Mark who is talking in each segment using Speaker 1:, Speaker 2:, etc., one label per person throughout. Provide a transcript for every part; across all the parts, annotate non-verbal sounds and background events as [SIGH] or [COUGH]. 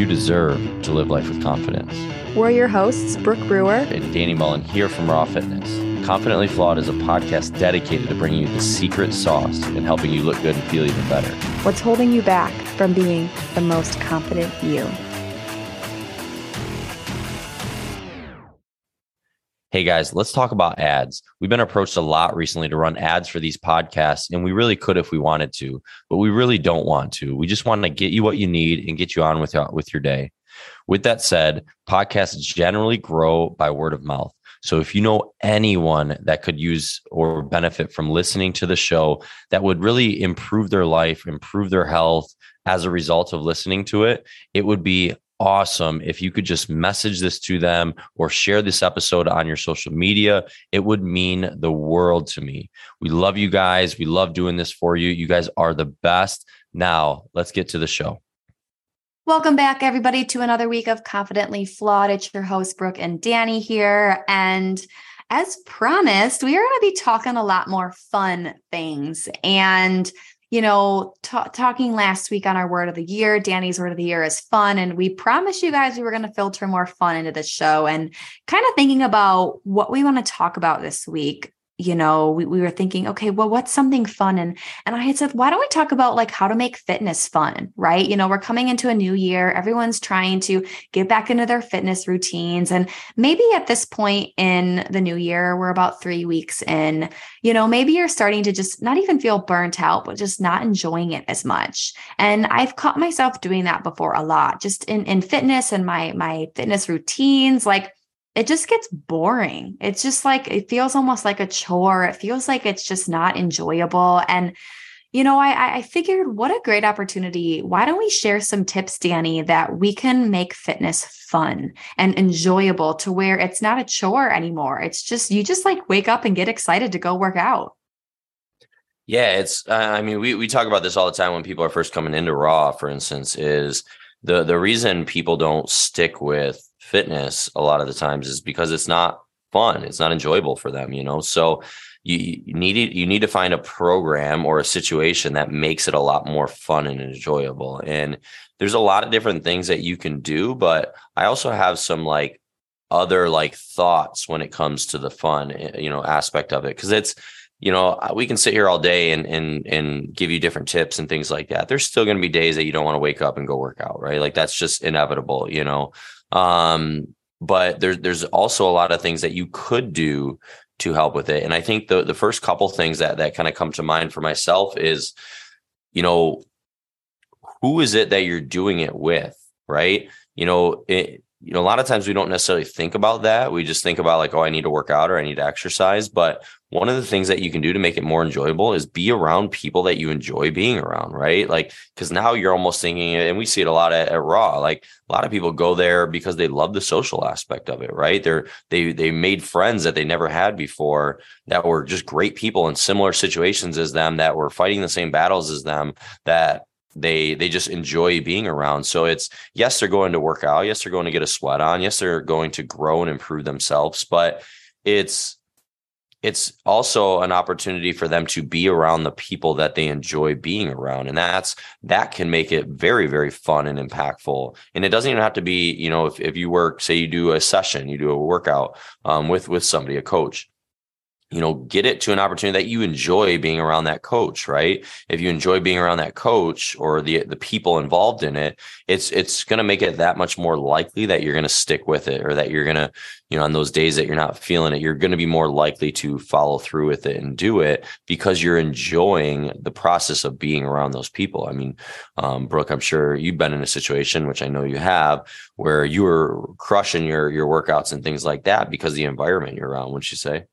Speaker 1: You deserve to live life with confidence.
Speaker 2: We're your hosts, Brooke Brewer
Speaker 1: and Danny Mullen here from Raw Fitness. Confidently Flawed is a podcast dedicated to bringing you the secret sauce and helping you look good and feel even better.
Speaker 2: What's holding you back from being the most confident you?
Speaker 1: Hey guys, let's talk about ads. We've been approached a lot recently to run ads for these podcasts, and we really could if we wanted to, but we really don't want to. We just want to get you what you need and get you on with, uh, with your day. With that said, podcasts generally grow by word of mouth. So if you know anyone that could use or benefit from listening to the show that would really improve their life, improve their health as a result of listening to it, it would be awesome if you could just message this to them or share this episode on your social media. It would mean the world to me. We love you guys. We love doing this for you. You guys are the best. Now, let's get to the show.
Speaker 2: Welcome back, everybody, to another week of Confidently Flawed. It's your host, Brooke and Danny here. And as promised, we are going to be talking a lot more fun things. And you know, t- talking last week on our word of the year, Danny's word of the year is fun. And we promised you guys we were going to filter more fun into the show and kind of thinking about what we want to talk about this week you know we, we were thinking okay well what's something fun? And and i had said why don't we talk about like how to make fitness fun? Right? You know we're coming into a new year. Everyone's trying to get back into their fitness routines. And maybe at this point in the new year we're about three weeks in you know maybe you're starting to just not even feel burnt out but just not enjoying it as much. And i've caught myself doing that before a lot just in in fitness and my my fitness routines. Like it just gets boring. It's just like it feels almost like a chore. It feels like it's just not enjoyable. And you know, I, I figured what a great opportunity. Why don't we share some tips, Danny, that we can make fitness fun and enjoyable to where it's not a chore anymore. It's just, you just like wake up and get excited to go work out.
Speaker 1: Yeah, it's, uh, I mean, we, we talk about this all the time when people are first coming into Raw, for instance, is the, the reason people don't stick with fitness a lot of the times is because it's not fun it's not enjoyable for them you know? So you, you need you need to find a program or a situation that makes it a lot more fun and enjoyable and there's a lot of different things that you can do but i also have some like other like thoughts when it comes to the fun eh, you know aspect of it because it's you know we can sit here all day and and and give you different tips and things like that there's still going to be days that you don't want to wake up and go work out right like that's just inevitable you know um, but there's there's also a lot of things that you could do to help with it. And I think the the first couple things that that kind of come to mind for myself is, you know, who is it that you're doing it with, right? You know, it, you know, a lot of times we don't necessarily think about that. We just think about like, oh, I need to work out or I need to exercise. But one of the things that you can do to make it more enjoyable is be around people that you enjoy being around, right? Like, because now you're almost thinking, and we see it a lot at, at, Raw. Like, a lot of people go there because they love the social aspect of it, right? They're they they made friends that they never had before that were just great people in similar situations as them, that were fighting the same battles as them, that they they just enjoy being around. So it's yes they're going to work out. Yes they're going to get a sweat on. Yes they're going to grow and improve themselves. But it's it's also an opportunity for them to be around the people that they enjoy being around. And that's that can make it very very fun and impactful. And it doesn't even have to be you know if, if you work say you do a session you do a workout um, with with somebody a coach you know get it to an opportunity that you enjoy being around that coach right? If you enjoy being around that coach or the the people involved in it it's it's going to make it that much more likely that you're going to stick with it or that you're going to you know on those days that you're not feeling it you're going to be more likely to follow through with it and do it because you're enjoying the process of being around those people. I mean um, brooke i'm sure you've been in a situation which i know you have where you were crushing your your workouts and things like that because the environment you're around wouldn't you say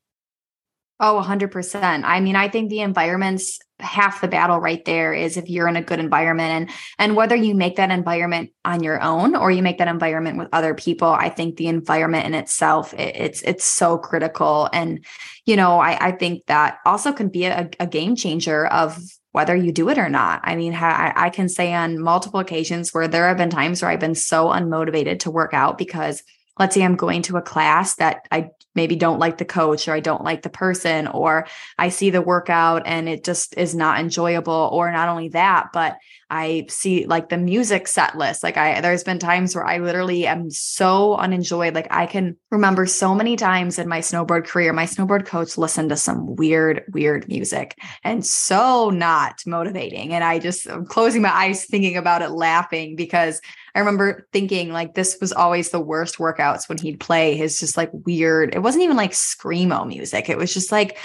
Speaker 2: Oh, 100%. I mean, I think the environment's half the battle right there is if you're in a good environment and and whether you make that environment on your own or you make that environment with other people, I think the environment in itself it, it's it's so critical and you know, I I think that also can be a, a game changer of whether you do it or not. I mean, I, I can say on multiple occasions where there have been times where I've been so unmotivated to work out because let's say I'm going to a class that I maybe don't like the coach or I don't like the person or I see the workout and it just is not enjoyable or not only that but I see like the music set list. Like I there's been times where I literally am so unenjoyed. Like I can remember so many times in my snowboard career, my snowboard coach listened to some weird, weird music and so not motivating. And I just I'm closing my eyes thinking about it, laughing because I remember thinking like this was always the worst workouts when he'd play his just like weird. It wasn't even like screamo music. It was just like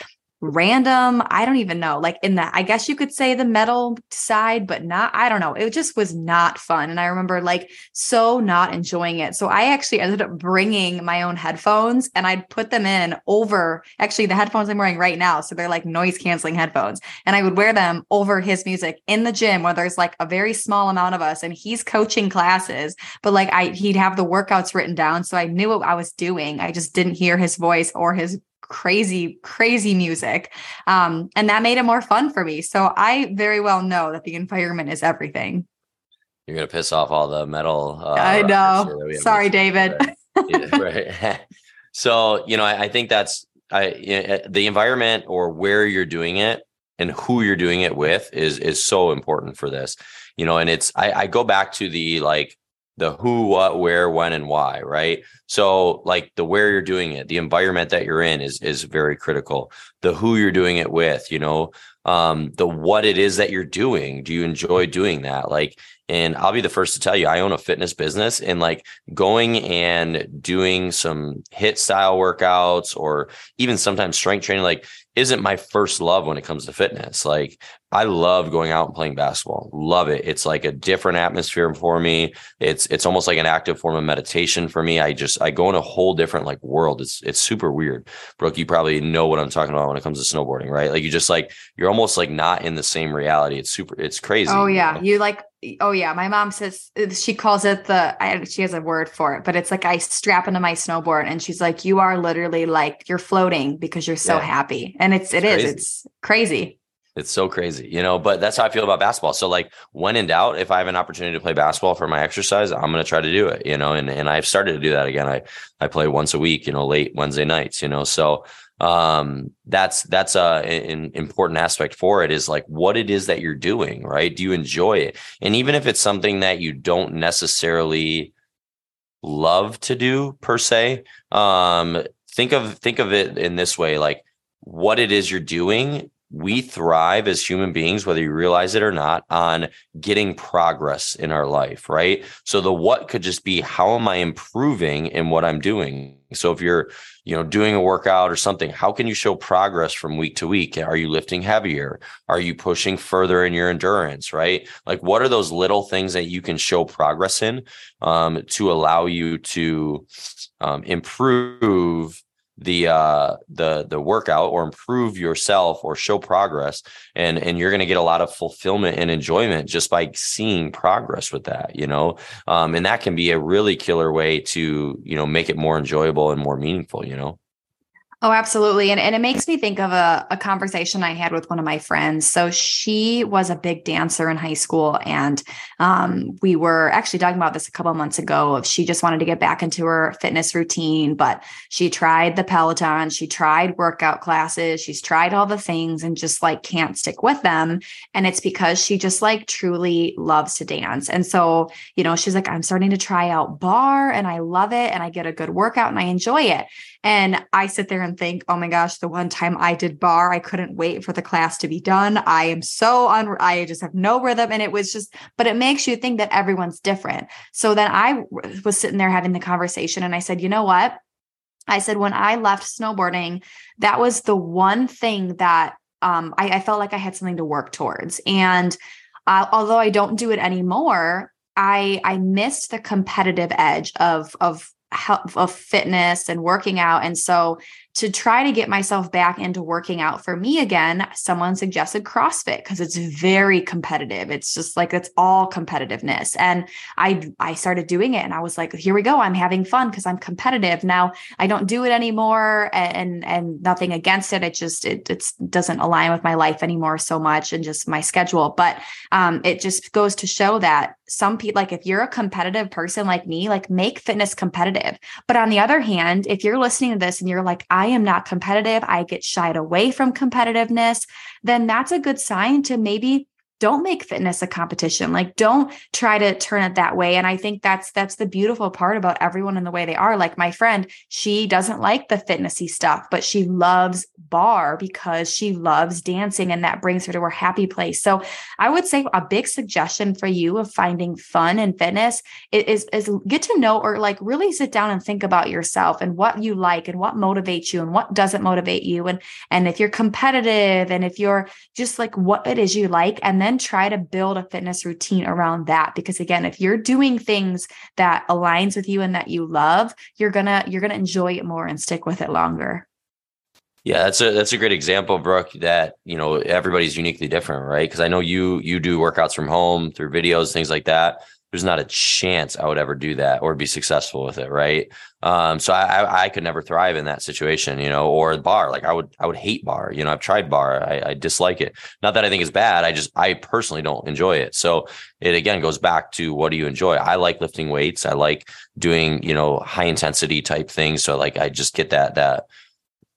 Speaker 2: random. I don't even know. Like in the, I guess you could say the metal side, but not, I don't know. It just was not fun. And I remember like so not enjoying it. So I actually ended up bringing my own headphones and I'd put them in over actually the headphones I'm wearing right now. So they're like noise canceling headphones. And I would wear them over his music in the gym where there's like a very small amount of us and he's coaching classes, but like I, he'd have the workouts written down. So I knew what I was doing. I just didn't hear his voice or his crazy, crazy music. Um, and that made it more fun for me. So I very well know that the environment is everything.
Speaker 1: You're gonna piss off all the metal.
Speaker 2: Uh, I know. Sorry, David.
Speaker 1: yeah, [LAUGHS] right. [LAUGHS] so you know, I, I think that's I the environment or where you're doing it and who you're doing it with is is so important for this. You know, and it's I, I go back to the like the who, what, where, when, and why, right? So like the where you're doing it, the environment that you're in is is very critical. The who you're doing it with, you know, um, the what it is that you're doing. Do you enjoy doing that? Like, and I'll be the first to tell you, I own a fitness business and like going and doing some HIIT style workouts or even sometimes strength training, like isn't my first love when it comes to fitness. Like I love going out and playing basketball. Love it. It's like a different atmosphere for me. It's it's almost like an active form of meditation for me. I just I go in a whole different like world. It's it's super weird. Brooke, you probably know what I'm talking about when it comes to snowboarding, right? Like you just like you're almost like not in the same reality. It's super it's crazy.
Speaker 2: Oh yeah. You, know? you like oh yeah. My mom says uh, she calls it the I, she has a word for it, but it's like I strap into my snowboard and she's like, you are literally like you're floating because you're so yeah. happy. And it's, it's it is, it's crazy.
Speaker 1: It's so crazy, you know, but that's how I feel about basketball. So like when in doubt, if I have an opportunity to play basketball for my exercise, I'm going to try to do it, you know, and, and I've started to do that again. I, I play once a week, you know, late Wednesday nights, you know, so um that's that's a an important aspect for it is like what it is that you're doing right? Do you enjoy it? And even if it's something that you don't necessarily love to do per se um think of think of it in this way like what it is you're doing we thrive as human beings, whether you realize it or not, on getting progress in our life, right? So the what could just be how am I improving in what I'm doing? So if you're, you know, doing a workout or something, how can you show progress from week to week? Are you lifting heavier? Are you pushing further in your endurance, right? Like what are those little things that you can show progress in um, to allow you to um, improve the uh the the workout or improve yourself or show progress and and you're going to get a lot of fulfillment and enjoyment just by seeing progress with that you know? Um and that can be a really killer way to you know make it more enjoyable and more meaningful you know
Speaker 2: Oh, absolutely. And, and it makes me think of a, a conversation I had with one of my friends. So she was a big dancer in high school. And um, we were actually talking about this a couple months ago. She just wanted to get back into her fitness routine, but she tried the Peloton, she tried workout classes, she's tried all the things and just like can't stick with them. And it's because she just like truly loves to dance. And so, you know, she's like, I'm starting to try out barre and I love it and I get a good workout and I enjoy it. And I sit there and think, oh my gosh, the one time I did barre, I couldn't wait for the class to be done. I am so un, I just have no rhythm. And it was just, but it makes you think that everyone's different. So then I was sitting there having the conversation and I said, you know what? I said, when I left snowboarding, that was the one thing that um, I, I, felt like I had something to work towards. And uh, although I don't do it anymore, I I missed the competitive edge of of of fitness and working out. And so to try to get myself back into working out for me again, someone suggested CrossFit because it's very competitive. It's just like it's all competitiveness. And I I started doing it and I was like, here we go. I'm having fun because I'm competitive. Now I don't do it anymore and and nothing against it. It just it it doesn't align with my life anymore so much and just my schedule. But um it just goes to show that some people like if you're a competitive person like me, like make fitness competitive. But on the other hand, if you're listening to this and you're like, I am not competitive, I get shied away from competitiveness, then that's a good sign to maybe don't make fitness a competition. Like don't try to turn it that way. And I think that's that's the beautiful part about everyone and the way they are. Like my friend, she doesn't like the fitnessy stuff, but she loves barre because she loves dancing and that brings her to her happy place. So I would say a big suggestion for you of finding fun and fitness is, is get to know or like really sit down and think about yourself and what you like and what motivates you and what doesn't motivate you. And and if you're competitive and if you're just like what it is you like, and then try to build a fitness routine around that. Because again, if you're doing things that aligns with you and that you love, you're gonna you're gonna enjoy it more and stick with it longer.
Speaker 1: Yeah, that's a that's a great example, Brooke. That you know everybody's uniquely different, right? Because I know you you do workouts from home through videos, things like that there's not a chance I would ever do that or be successful with it, right? Um, so I, I could never thrive in that situation, you know, or barre. Like I would, I would hate barre. You know, I've tried barre. I, I dislike it. Not that I think it's bad. I just, I personally don't enjoy it. So it again goes back to what do you enjoy? I like lifting weights. I like doing, you know, high intensity type things. So like I just get that that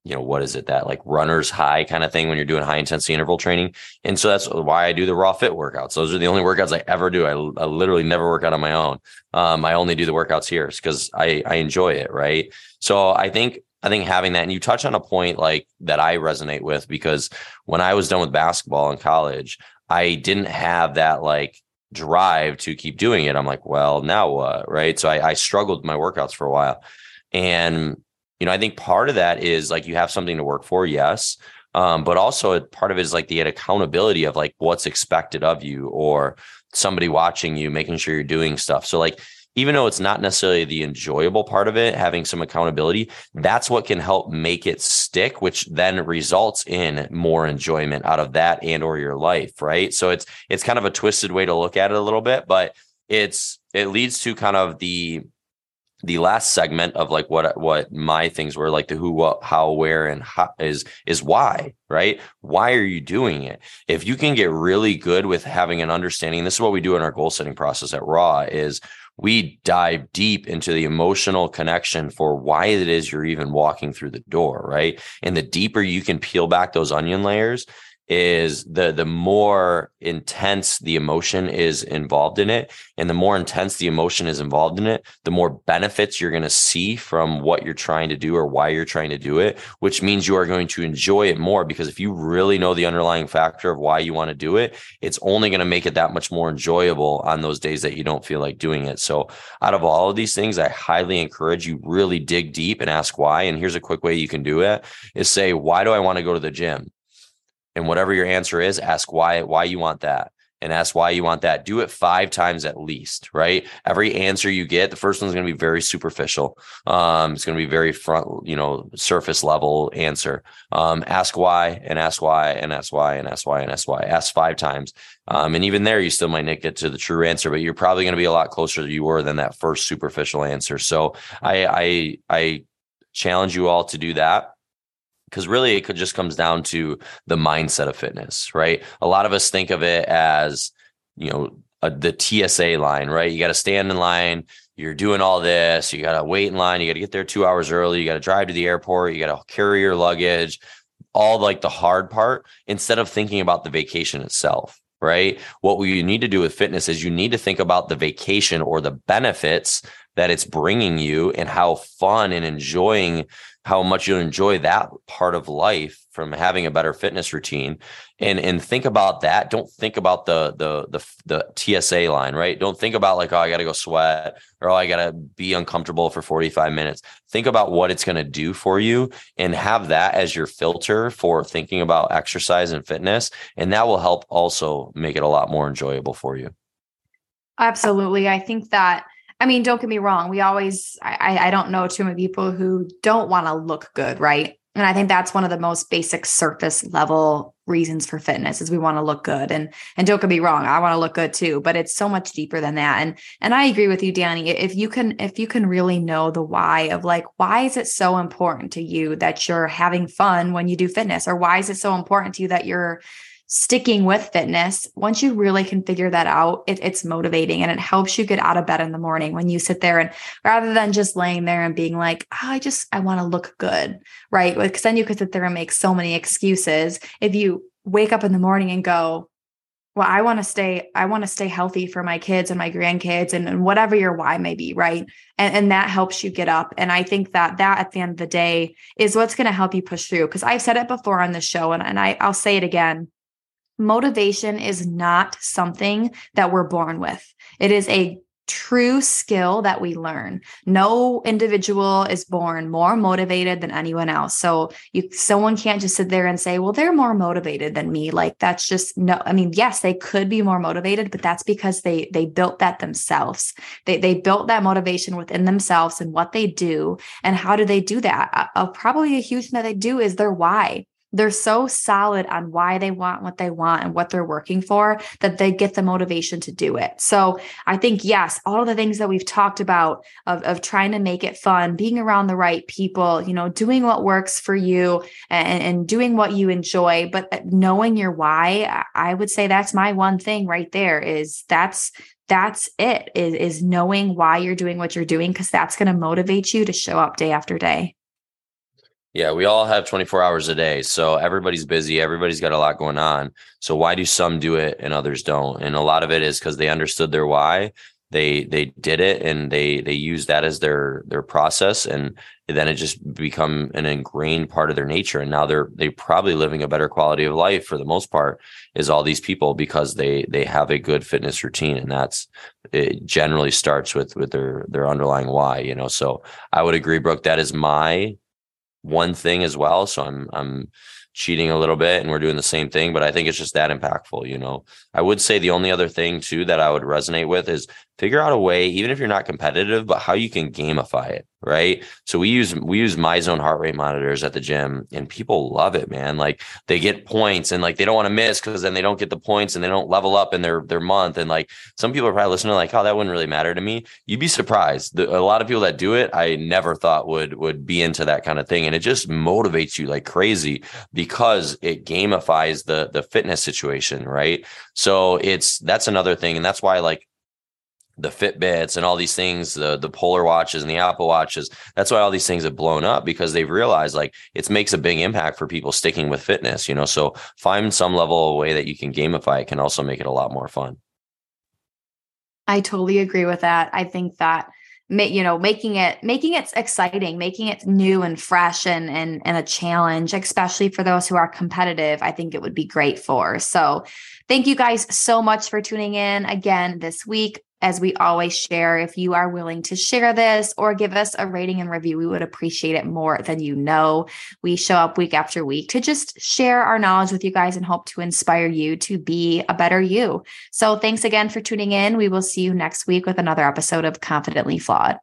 Speaker 1: you know what is it that like runner's high kind of thing when you're doing high intensity interval training? And so that's why i do the raw fit workouts. Those are the only workouts i ever do. I, I literally never work out on my own. Um, i only do the workouts here because i i enjoy it right? So i think i think having that and you touch on a point like that i resonate with because when i was done with basketball in college i didn't have that like drive to keep doing it. I'm like well now what? Right? So i, I struggled with my workouts for a while. And you know, I think part of that is like you have something to work for, yes. Um, but also part of it is like the accountability of like what's expected of you or somebody watching you, making sure you're doing stuff. So like even though it's not necessarily the enjoyable part of it, having some accountability, that's what can help make it stick, which then results in more enjoyment out of that and or your life, right? So it's it's kind of a twisted way to look at it a little bit, but it's it leads to kind of the the last segment of like what what my things were like the who what how where and how is is why right? Why are you doing it? If you can get really good with having an understanding this is what we do in our goal setting process at raw is we dive deep into the emotional connection for why it is you're even walking through the door right? And the deeper you can peel back those onion layers is the the more intense the emotion is involved in it and the more intense the emotion is involved in it the more benefits you're going to see from what you're trying to do or why you're trying to do it which means you are going to enjoy it more because if you really know the underlying factor of why you want to do it it's only going to make it that much more enjoyable on those days that you don't feel like doing it. So out of all of these things i highly encourage you really dig deep and ask why and here's a quick way you can do it is say why do i want to go to the gym and whatever your answer is, ask why why you want that and ask why you want that. Do it five times at least, right? Every answer you get, the first one's going to be very superficial. Um, it's going to be very front, you know, surface level answer. Um, ask why and ask why and ask why and ask why and ask why. Ask five times. Um, and even there, you still might not get to the true answer, but you're probably going to be a lot closer than you were than that first superficial answer. So I, I, I challenge you all to do that because really it could just comes down to the mindset of fitness right? A lot of us think of it as you know a, the tsa line right? You got to stand in line you're doing all this you got to wait in line you got to get there two hours early you got to drive to the airport you got to carry your luggage all like the hard part instead of thinking about the vacation itself right? What you need to do with fitness is you need to think about the vacation or the benefits that it's bringing you and how fun and enjoying how much you'll enjoy that part of life from having a better fitness routine. And and think about that. Don't think about the the the, the TSA line right? Don't think about like oh I got to go sweat or oh I got to be uncomfortable for 45 minutes. Think about what it's to do for you and have that as your filter for thinking about exercise and fitness. And that will help also make it a lot more enjoyable for you.
Speaker 2: Absolutely. I think that I mean, don't get me wrong. We always, I, I don't know too many people who don't want to look good, right? And I think that's one of the most basic surface level reasons for fitness is we want to look good. And and don't get me wrong, I want to look good too, but it's so much deeper than that. And and I agree with you, Danny. If you can if you can really know the why of like why is it so important to you that you're having fun when you do fitness, or why is it so important to you that you're sticking with fitness, once you really can figure that out, it, it's motivating and it helps you get out of bed in the morning when you sit there and rather than just laying there and being like, oh, I just, I want to look good, right? Because then you could sit there and make so many excuses. If you wake up in the morning and go, well i want to stay i want to stay healthy for my kids and my grandkids and, and whatever your why may be right and, and that helps you get up and i think that that at the end of the day is what's going to help you push through because i've said it before on the show and, and I, i'll say it again motivation is not something that we're born with it is a true skill that we learn. No individual is born more motivated than anyone else. So you someone can't just sit there and say, "Well, they're more motivated than me." Like that's just no I mean, yes, they could be more motivated, but that's because they they built that themselves. They they built that motivation within themselves and what they do and how do they do that? Uh, probably a huge thing that they do is their why they're so solid on why they want what they want and what they're working for that they get the motivation to do it. So I think, yes, all of the things that we've talked about of, of trying to make it fun, being around the right people, you know, doing what works for you and, and doing what you enjoy, but knowing your why, I would say that's my one thing right there is that's that's it is, is knowing why you're doing what you're doing because that's going to motivate you to show up day after day
Speaker 1: yeah, we all have 24 hours a day. So everybody's busy. Everybody's got a lot going on. So why do some do it and others don't? And a lot of it is because they understood their why. They they did it and they they use that as their their process and then it just become an ingrained part of their nature. And now they're they probably living a better quality of life for the most part is all these people because they they have a good fitness routine and that's it generally starts with with their their underlying why, you know. So I would agree, Brooke, that is my one thing as well. So I'm I'm cheating a little bit and we're doing the same thing, but I think it's just that impactful, you know. I would say the only other thing too that I would resonate with is figure out a way, even if you're not competitive, but how you can gamify it, right? So we use we use MyZone heart rate monitors at the gym, and people love it, man. Like they get points, and like they don't want to miss because then they don't get the points, and they don't level up in their their month. And like some people are probably listening, like, oh, that wouldn't really matter to me. You'd be surprised. A lot of people that do it, I never thought would would be into that kind of thing, and it just motivates you like crazy because it gamifies the the fitness situation, right? So it's that's another thing, and that's why like the Fitbits and all these things, the the Polar watches and the Apple watches. That's why all these things have blown up because they've realized like it makes a big impact for people sticking with fitness. You know, so find some level of way that you can gamify it can also make it a lot more fun.
Speaker 2: I totally agree with that. I think that you know making it making it exciting making it new and fresh and and and a challenge especially for those who are competitive i think it would be great for so thank you guys so much for tuning in again this week as we always share, if you are willing to share this or give us a rating and review, we would appreciate it more than you know. We show up week after week to just share our knowledge with you guys and hope to inspire you to be a better you. So thanks again for tuning in. We will see you next week with another episode of Confidently Flawed.